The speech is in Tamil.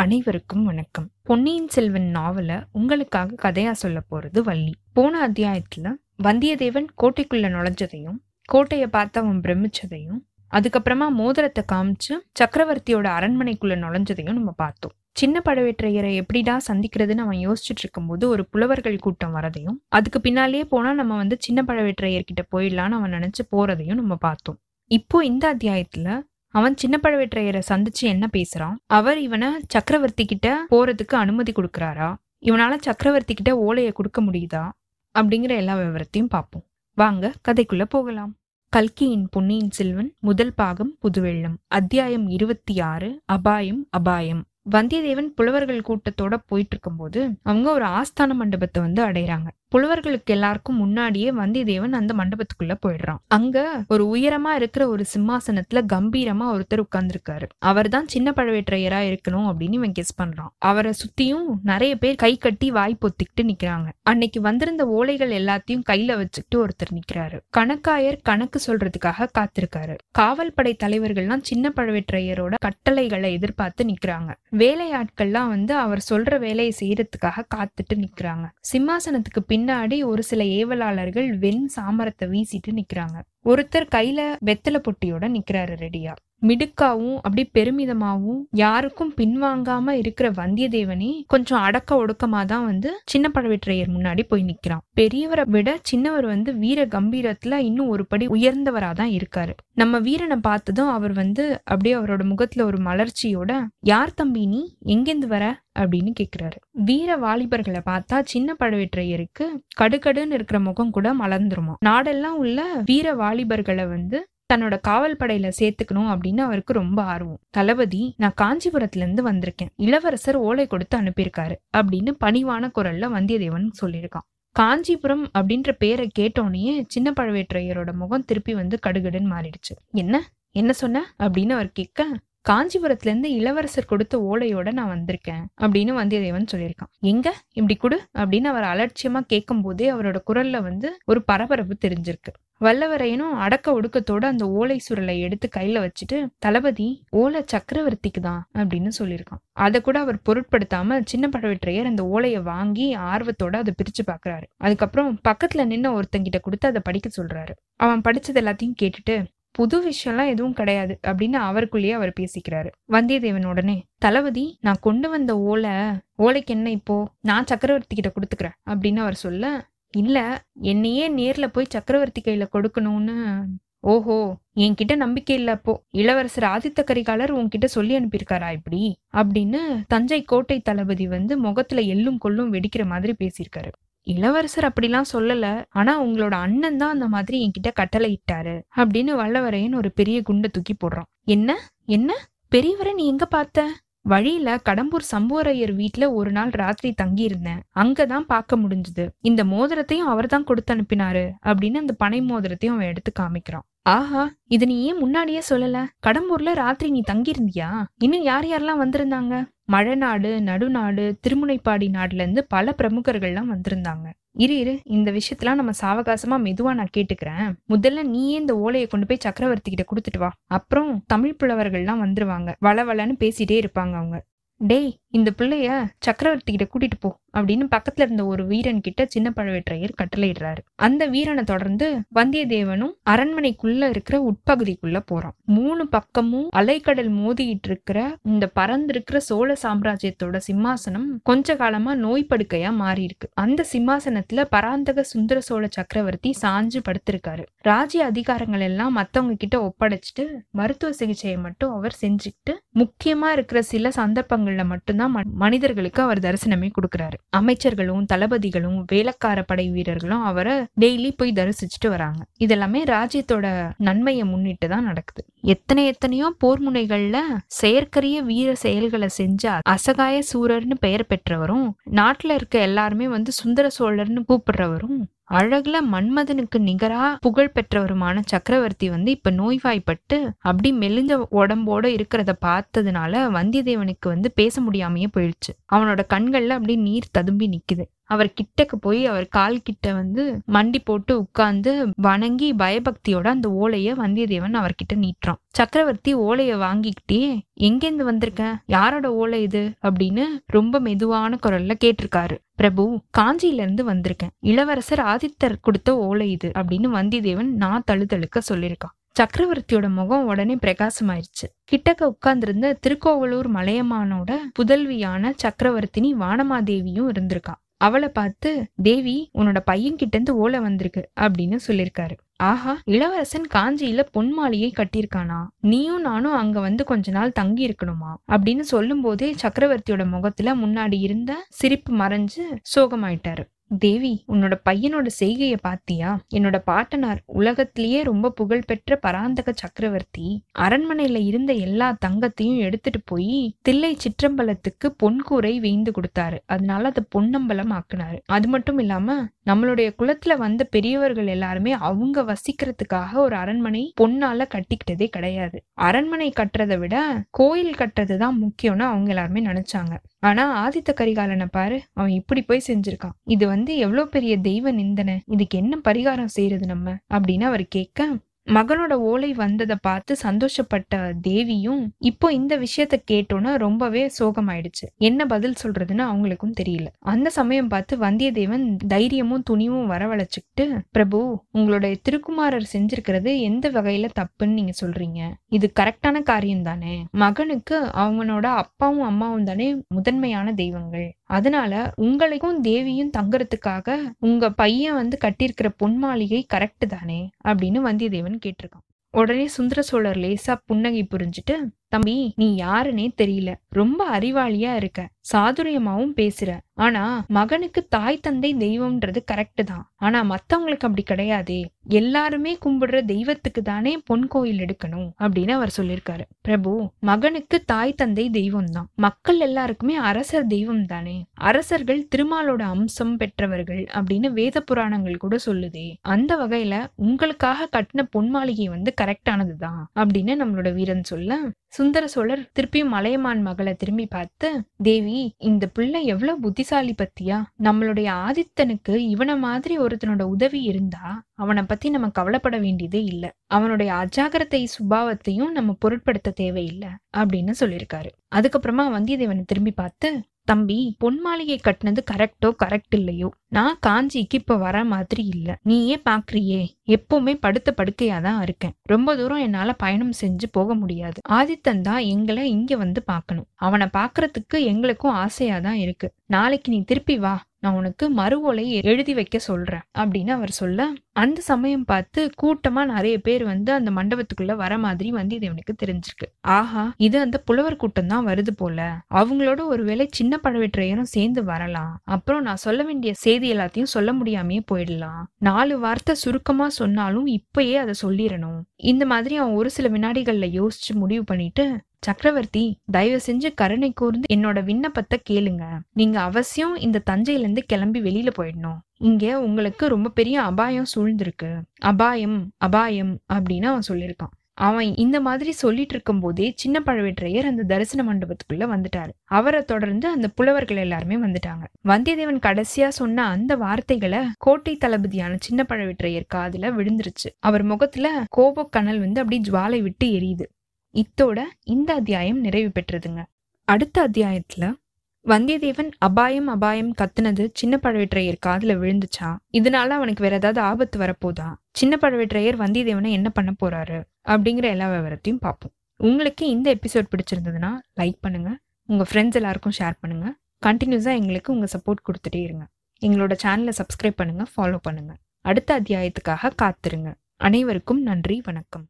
அனைவருக்கும் வணக்கம். பொன்னியின் செல்வன் நாவல உங்களுக்காக கதையா சொல்ல போறது வள்ளி. போன அத்தியாயத்துல வந்தியத்தேவன் கோட்டைக்குள்ள நுழைஞ்சதையும் கோட்டையை பார்த்து அவன் பிரமிச்சதையும் அதுக்கப்புறமா மோதிரத்தை காமிச்சு சக்கரவர்த்தியோட அரண்மனைக்குள்ள நுழைஞ்சதையும் நம்ம பார்த்தோம். சின்ன படவேற்றையரை எப்படிடா சந்திக்கிறதுன்னு அவன் யோசிச்சுட்டு இருக்கும்போது ஒரு புலவர்கள் கூட்டம் வரதையும் அதுக்கு பின்னாலேயே போனா நம்ம வந்து சின்ன பழவேற்றையர்கிட்ட போயிடலான்னு அவன் நினைச்சு போறதையும் நம்ம பார்த்தோம். இப்போ இந்த அத்தியாயத்துல அவன் சின்ன பழவேற்றையரை சந்திச்சு என்ன பேசுறான்? அவர் இவனை சக்கரவர்த்தி கிட்ட போறதுக்கு அனுமதி கொடுக்கறாரா? இவனால சக்கரவர்த்தி கிட்ட ஓலையை கொடுக்க முடியுதா? அப்படிங்கிற எல்லா விவரத்தையும் பார்ப்போம். வாங்க கதைக்குள்ள போகலாம். கல்கியின் பொன்னியின் செல்வன் முதல் பாகம் புதுவெள்ளம். அத்தியாயம் இருபத்தி ஆறு அபாயம் அபாயம். வந்தியத்தேவன் புலவர்கள் கூட்டத்தோட போயிட்டு இருக்கும்போது அவங்க ஒரு ஆஸ்தான மண்டபத்தை வந்து அடையிறாங்க. புலவர்களுக்கு எல்லாருக்கும் முன்னாடியே வந்திதேவன் அந்த மண்டபத்துக்குள்ள போயிடுறான். அங்க ஒரு உயரமா இருக்கிற ஒரு சிம்மாசனத்துல கம்பீரமா ஒருத்தர் உட்கார்ந்துருக்காரு. அவர் தான் சின்ன பழவேற்றையரா இருக்கணும் அப்படின்னு இவன் கெஸ் பண்றான். அவரை சுத்தியும் நிறைய பேர் கை கட்டி வாய் பொத்திக்கிட்டு நிக்கிறாங்க. அன்னைக்கு வந்திருந்த ஓலைகள் எல்லாத்தையும் கையில வச்சுக்கிட்டு ஒருத்தர் நிக்கிறாரு. கணக்காயர் கணக்கு சொல்றதுக்காக காத்திருக்காரு. காவல் படை தலைவர்கள்லாம் சின்ன பழவேற்றையரோட கட்டளைகளை எதிர்பார்த்து நிக்கிறாங்க. வேலையாட்கள்லாம் வந்து அவர் சொல்ற வேலையை செய்யறதுக்காக காத்துட்டு நிக்கிறாங்க. சிம்மாசனத்துக்கு பின் பின்னாடி ஒரு சில ஏவலாளர்கள் வெண் சாமரத்தை வீசிட்டு நிக்கிறாங்க. ஒருத்தர் கையில வெத்தலை பொட்டியோட நிக்கிறாரு ரெடியா. மிடுக்காவும் அப்படி பெருமிதமாவும் யாருக்கும் பின்வாங்காம இருக்கிற வந்தியத்தேவனே கொஞ்சம் அடக்க ஒடுக்கமா தான் வந்து சின்ன பழவேற்றையர் முன்னாடி போய் நிக்கிறான். பெரியவரை விட சின்னவர் வந்து வீர கம்பீரத்துல இன்னும் ஒரு படி உயர்ந்தவரா தான் இருக்காரு. நம்ம வீரனை பார்த்ததும் அவர் வந்து அப்படியே அவரோட முகத்துல ஒரு மலர்ச்சியோட யார் தம்பி நீ? எங்கேருந்து வர? அப்படின்னு கேக்குறாரு. வீர வாலிபர்களை பார்த்தா சின்ன பழவேற்றையருக்கு கடுகடுன்னு இருக்கிற முகம் கூட மலர்ந்துருமா. நாடெல்லாம் உள்ள வீர வாலிபர்களை வந்து தன்னோட காவல் படையில சேர்த்துக்கணும் அப்படின்னு அவருக்கு ரொம்ப ஆர்வம். தளபதி நான் காஞ்சிபுரத்துல இருந்து வந்திருக்கேன். இளவரசர் ஓலை கொடுத்து அனுப்பியிருக்காரு அப்படின்னு பணிவான குரல்ல வந்தியத்தேவன் சொல்லியிருக்கான். காஞ்சிபுரம் அப்படின்ற பேரை கேட்டோடனே சின்ன பழவேற்றையரோட முகம் திருப்பி வந்து கடுகடுன்னு மாறிடுச்சு. என்ன? என்ன சொன்ன? அப்படின்னு அவர் கேட்க காஞ்சிபுரத்துல இருந்து இளவரசர் கொடுத்த ஓலையோட நான் வந்திருக்கேன் அப்படின்னு வந்தியத்தேவன் சொல்லியிருக்கான். எங்க? இப்படி கொடு அப்படின்னு அவர் அலட்சியமா கேட்கும் போதே அவரோட குரல்ல வந்து ஒரு பரபரப்பு தெரிஞ்சிருக்கு. வல்லவரையனும் அடக்க ஒடுக்கத்தோட அந்த ஓலை சுருளை எடுத்து கையில வச்சுட்டு தளபதி ஓலை சக்கரவர்த்திக்கு தான் அப்படின்னு சொல்லியிருக்கான். அதை கூட அவர் பொருட்படுத்தாம சின்ன பழவேற்றையர் அந்த ஓலையை வாங்கி ஆர்வத்தோட அதை பிரிச்சு பாக்குறாரு அதுக்கப்புறம் பக்கத்துல நின்ன ஒருத்தங்கிட்ட கொடுத்து அதை படிக்க சொல்றாரு. அவன் படிச்சது எல்லாத்தையும் கேட்டுட்டு புது விஷயம்லாம் எதுவும் கிடையாது அப்படின்னு அவருக்குள்ளேயே அவர் பேசிக்கிறாரு. வந்தியத்தேவன் உடனே தளபதி நான் கொண்டு வந்த ஓலை ஓலைக்கு என்ன இப்போ? நான் சக்கரவர்த்தி கிட்ட கொடுத்துக்கிறேன் அப்படின்னு அவர் சொல்ல இல்லை என்னையே நேர்ல போய் சக்கரவர்த்தி கையில கொடுக்கணும்னு ஓஹோ என்கிட்ட நம்பிக்கை இல்ல அப்போ. இளவரசர் ஆதித்த கரிகாலர் உன்கிட்ட சொல்லி அனுப்பியிருக்காரா இப்படி? அப்படின்னு தஞ்சை கோட்டை தளபதி வந்து முகத்துல எள்ளும் கொள்ளும் வெடிக்கிற மாதிரி பேசியிருக்காரு. இளவரசர் அப்படிலாம் சொல்லல ஆனா உங்களோட அண்ணன் தான் அந்த மாதிரி என்கிட்ட கட்டளை இட்டாரு அப்படின்னு வல்லவரையன் ஒரு பெரிய குண்டை தூக்கி போடுறான். என்ன? என்ன? பெரியவரை நீ எங்க பார்த்த? வழியில கடம்பூர் சம்புவரையர் வீட்ல ஒரு நாள் ராத்திரி தங்கியிருந்தேன். அங்கதான் பார்க்க முடிஞ்சது. இந்த மோதிரத்தையும் அவர் தான் கொடுத்து அனுப்பினாரு அப்படின்னு அந்த பனை மோதிரத்தையும் அவன் எடுத்து காமிக்கிறான். ஆஹா இது நீ ஏன் முன்னாடியே சொல்லல? கடம்பூர்ல ராத்திரி நீ தங்கியிருந்தியா? இன்னும் யார் யாரெல்லாம் வந்திருந்தாங்க? மழைநாடு நடுநாடு திருமுனைப்பாடி நாடுல இருந்து பல பிரமுகர்கள்லாம் வந்திருந்தாங்க. இரு இரு. இந்த விஷயத்தெல்லாம் நம்ம சாவகாசமா மெதுவா நான் கேட்டுக்கிறேன். முதல்ல நீயே இந்த ஓலையை கொண்டு போய் சக்கரவர்த்தி கிட்ட கொடுத்துட்டு வா. அப்புறம் தமிழ் புலவர்கள்லாம் வந்துருவாங்க. வளவளன்னு பேசிட்டே இருப்பாங்க அவங்க. டேய் இந்த பிள்ளைய சக்கரவர்த்தி கிட்ட கூட்டிட்டு போ அப்படின்னு பக்கத்துல இருந்த ஒரு வீரன் கிட்ட சின்ன பழவேற்றையர் கட்டளையிடுறாரு. அந்த வீரனை தொடர்ந்து வந்தியத்தேவனும் அரண்மனைக்குள்ள இருக்கிற உட்பகுதிக்குள்ள போறான். மூணு பக்கமும் அலைக்கடல் மோதிட்டு இருக்கிற இந்த பறந்திருக்கிற சோழ சாம்ராஜ்யத்தோட சிம்மாசனம் கொஞ்ச காலமா நோய் படுக்கையா மாறி இருக்கு அந்த சிம்மாசனத்துல பராந்தக சுந்தர சோழ சக்கரவர்த்தி சாஞ்சு படுத்திருக்காரு. ராஜ்ய அதிகாரங்கள் எல்லாம் மத்தவங்க கிட்ட ஒப்படைச்சிட்டு மருத்துவ சிகிச்சையை மட்டும் அவர் செஞ்சுக்கிட்டு முக்கியமா இருக்கிற சில சந்தர்ப்பங்கள்ல மட்டும்தான் மனிதர்களுக்கு அவர் தரிசனமே கொடுக்குறாரு. அமைச்சர்களும் தளபதிகளும் வேலைக்கார படை வீரர்களும் அவரை டெய்லி போய் தரிசிச்சுட்டு வராங்க. இதெல்லாமே ராஜ்யத்தோட நன்மையை முன்னிட்டு தான் நடக்குது. எத்தனை எத்தனையோ போர் முனைகள்ல செயற்கரிய வீர செயல்களை செஞ்ச அசகாய சூரர்னு பெயர் பெற்றவரும் நாட்டுல இருக்க எல்லாருமே வந்து சுந்தர சோழர்னு கூப்பிடுறவரும் அழகுல மன்மதனுக்கு நிகரா புகழ் பெற்றவருமான சக்கரவர்த்தி வந்து இப்ப நோய்வாய்ப்பட்டு அப்படி மெலிஞ்ச உடம்போட இருக்கிறத பார்த்ததுனால வந்தியத்தேவனுக்கு வந்து பேச முடியாமையே போயிடுச்சு. அவனோட கண்கள்ல அப்படி நீர் ததும்பி நிக்குது. அவர் கிட்டக்கு போய் அவர் கால் கிட்ட வந்து மண்டி போட்டு உட்கார்ந்து வணங்கி பயபக்தியோட அந்த ஓலைய வந்தியத்தேவன் அவர்கிட்ட நீட்டுறான். சக்கரவர்த்தி ஓலைய வாங்கிக்கிட்டே எங்கேருந்து வந்திருக்க? யாரோட ஓலை இது? அப்படின்னு ரொம்ப மெதுவான குரல்ல கேட்டிருக்காரு. பிரபு காஞ்சியில இருந்து வந்திருக்கேன். இளவரசர் ஆதித்தர் கொடுத்த ஓலை இது அப்படின்னு வந்தியத்தேவன் நான் தழுதழுக்க சொல்லியிருக்கான். சக்கரவர்த்தியோட முகம் உடனே பிரகாசமாயிருச்சு. கிட்டக்க உட்கார்ந்திருந்த திருக்கோவலூர் மலையமானோட புதல்வியான சக்கரவர்த்தினி வானமாதேவியும் இருந்திருக்கான் அவளை பார்த்து தேவி உன்னோட பையன் கிட்ட இருந்து ஓலை வந்திருக்கு அப்படின்னு சொல்லியிருக்காரு. ஆஹா இளவரசன் காஞ்சியில பொன் மாளிகை கட்டியிருக்கானா? நீயும் நானும் அங்க வந்து கொஞ்ச நாள் தங்கி இருக்கணுமா அப்படின்னு சொல்லும் போதே சக்கரவர்த்தியோட முகத்துல முன்னாடி இருந்த சிரிப்பு மறைஞ்சு சோகமாயிட்டாரு. தேவி உன்னோட பையனோட செய்கைய பாத்தியா? என்னோட பாட்டனார் உலகத்திலேயே ரொம்ப புகழ்பெற்ற பராந்தக சக்கரவர்த்தி. அரண்மனையில இருந்த எல்லா தங்கத்தையும் எடுத்துட்டு போய் தில்லை சிற்றம்பலத்துக்கு பொன்கூரை வேய்ந்து கொடுத்தாரு. அதனால அதை பொன்னம்பலம் ஆக்குனாரு. அது மட்டும் இல்லாம நம்மளுடைய குலத்துல வந்த பெரியவர்கள் எல்லாருமே அவங்க வசிக்கிறதுக்காக ஒரு அரண்மனை பொன்னால கட்டிக்கிட்டதே கிடையாது. அரண்மனை கட்டுறதை விட கோயில் கட்டுறதுதான் முக்கியம்னு அவங்க எல்லாருமே நினைச்சாங்க. ஆனா ஆதித்த கரிகாலனை பாரு அவன் இப்படி போய் செஞ்சிருக்கான். இது வந்து எவ்வளவு பெரிய தெய்வ நிந்தனை. இதுக்கு என்ன பரிகாரம் செய்யறது நம்ம? அப்படின்னு அவர் கேட்க மகனோட ஓலை வந்ததை பார்த்து சந்தோஷப்பட்ட தேவியும் இப்போ இந்த விஷயத்த கேட்டோன்னு ரொம்பவே சோகமாயிடுச்சு. என்ன பதில் சொல்றதுன்னு அவங்களுக்கும் தெரியல. அந்த சமயம் பார்த்து வந்தியத்தேவன் தைரியமும் துணிவும் வரவழைச்சுக்கிட்டு பிரபு உங்களுடைய திருக்குமாரர் செஞ்சிருக்கிறது எந்த வகையில தப்புன்னு நீங்க சொல்றீங்க? இது கரெக்டான காரியம் தானே? மகனுக்கு அவனோட அப்பாவும் அம்மாவும் தானே முதன்மையான தெய்வங்கள். அதனால உங்களுக்கும் தேவியும் தங்குறதுக்காக உங்க பையன் வந்து கட்டியிருக்கிற பொன் மாளிகை கரெக்ட் தானே? அப்படின்னு வந்தியத்தேவன் கேட்டிருக்கான். உடனே சுந்தர சோழர் லேசா புன்னகை புரிஞ்சுட்டு தம்பி நீ யாருன்னே தெரியல. ரொம்ப அறிவாளியா இருக்க. சாதுரியமாவும் பேசுற. ஆனா மகனுக்கு தாய் தந்தை தெய்வம்ன்றது கரெக்ட் தான். ஆனா மத்தவங்களுக்கு அப்படி கிடையாதே. எல்லாருமே கும்பிடுற தெய்வத்துக்கு தானே பொன் கோயில் எடுக்கணும் அப்படின்னு அவர் சொல்லியிருக்காரு. பிரபு மகனுக்கு தாய் தந்தை தெய்வம் தான். மக்கள் எல்லாருக்குமே அரசர் தெய்வம் தானே. அரசர்கள் திருமாலோட அம்சம் பெற்றவர்கள் அப்படின்னு வேத புராணங்கள் கூட சொல்லுதே. அந்த வகையில உங்களுக்காக கட்டின பொன் மாளிகை வந்து கரெக்டானதுதான் அப்படின்னு நம்மளோட வீரன் சொல்ல சுந்தர சோழர் திருப்பியும் மலையமான் மகளை திரும்பி பார்த்து தேவி இந்த பிள்ளை எவ்வளவு புத்திசாலி பத்தியா? நம்மளுடைய ஆதித்தனுக்கு இவனை மாதிரி ஒருத்தனோட உதவி இருந்தா அவனை பத்தி நம்ம கவலைப்பட வேண்டியதே இல்ல. அவனுடைய அஜாகிரத்தை சுபாவத்தையும் நம்ம பொருட்படுத்த தேவையில்லை. அப்படின்னு சொல்லியிருக்காரு. அதுக்கப்புறமா வந்தியத்தேவனை திரும்பி பார்த்து தம்பி பொன் மாளிகை கட்டினது கரெக்டோ கரெக்ட் இல்லையோ? நான் காஞ்சிக்கு இப்ப வர மாதிரி இல்ல. நீயே பாக்குறியே. எப்பவுமே படுத்த படுக்கையா தான் இருக்கேன். ரொம்ப தூரம் என்னால பயணம் செஞ்சு போக முடியாது. ஆதித்தன் தான் எங்களை இங்க வந்து பார்க்கணும் அவனை பாக்குறதுக்கு எங்களுக்கும் ஆசையா தான் இருக்கு. நாளைக்கு நீ திருப்பி வா. நான் உனக்கு மறுவோலை எழுதி வைக்க சொல்றேன். அப்படின்னு அவர் சொல்ல அந்த சமயம் பார்த்து கூட்டமா நிறைய பேர் வந்து அந்த மண்டபத்துக்குள்ள வர மாதிரி வந்தியத்தேவனுக்கு தெரிஞ்சிருக்கு. ஆஹா இது அந்த புலவர் கூட்டம் தான் வருது போல. அவங்களோட ஒருவேளை சின்ன பழவேற்றையரும் சேர்ந்து வரலாம். அப்புறம் நான் சொல்ல வேண்டிய செய்தி எல்லாத்தையும் சொல்ல முடியாமையே போயிடலாம். நாலு வார்த்தை சுருக்கமா சொன்னாலும் இப்பயே அதை சொல்லிடணும். இந்த மாதிரி அவன் ஒரு சில வினாடிகள்ல யோசிச்சு முடிவு பண்ணிட்டு சக்கரவர்த்தி தயவு செஞ்சு கருணை கூர்ந்து என்னோட விண்ணப்பத்தை கேளுங்க. நீங்க அவசியம் இந்த தஞ்சையில இருந்து கிளம்பி வெளியில போயிடணும். இங்க உங்களுக்கு ரொம்ப பெரிய அபாயம் சூழ்ந்திருக்கு. அபாயம் அபாயம் அப்படின்னு அவன் சொல்லியிருக்கான். அவன் இந்த மாதிரி சொல்லிட்டு இருக்கும் போதே சின்ன பழவேற்றையர் அந்த தரிசன மண்டபத்துக்குள்ள வந்துட்டாரு. அவரை தொடர்ந்து அந்த புலவர்கள் எல்லாருமே வந்துட்டாங்க. வந்தியத்தேவன் கடைசியா சொன்ன அந்த வார்த்தைகளை கோட்டை தளபதியான சின்ன பழவேற்றையர் காதுல விழுந்துருச்சு. அவர் முகத்துல கோபக்கனல் வந்து அப்படியே ஜுவாலை விட்டு எரியுது. இத்தோட இந்த அத்தியாயம் நிறைவு பெற்றதுங்க. அடுத்த அத்தியாயத்துல வந்தியத்தேவன் அபாயம் அபாயம் கத்துனது சின்ன பழவேற்றையர் காதுல விழுந்துச்சா? இதனால அவனுக்கு வேற ஏதாவது ஆபத்து வரப்போதா? சின்ன பழவேற்றையர் வந்தியத்தேவனை என்ன பண்ண போறாரு? அப்படிங்கிற எல்லா விவரத்தையும் பார்ப்போம். உங்களுக்கு இந்த எபிசோட் பிடிச்சிருந்ததுன்னா லைக் பண்ணுங்க. உங்க ஃப்ரெண்ட்ஸ் எல்லாருக்கும் ஷேர் பண்ணுங்க. கண்டினியூஸா எங்களுக்கு உங்க சப்போர்ட் கொடுத்துட்டே இருங்க. எங்களோட சேனலை சப்ஸ்கிரைப் பண்ணுங்க ஃபாலோ பண்ணுங்க. அடுத்த அத்தியாயத்துக்காக காத்திருங்க. அனைவருக்கும் நன்றி வணக்கம்.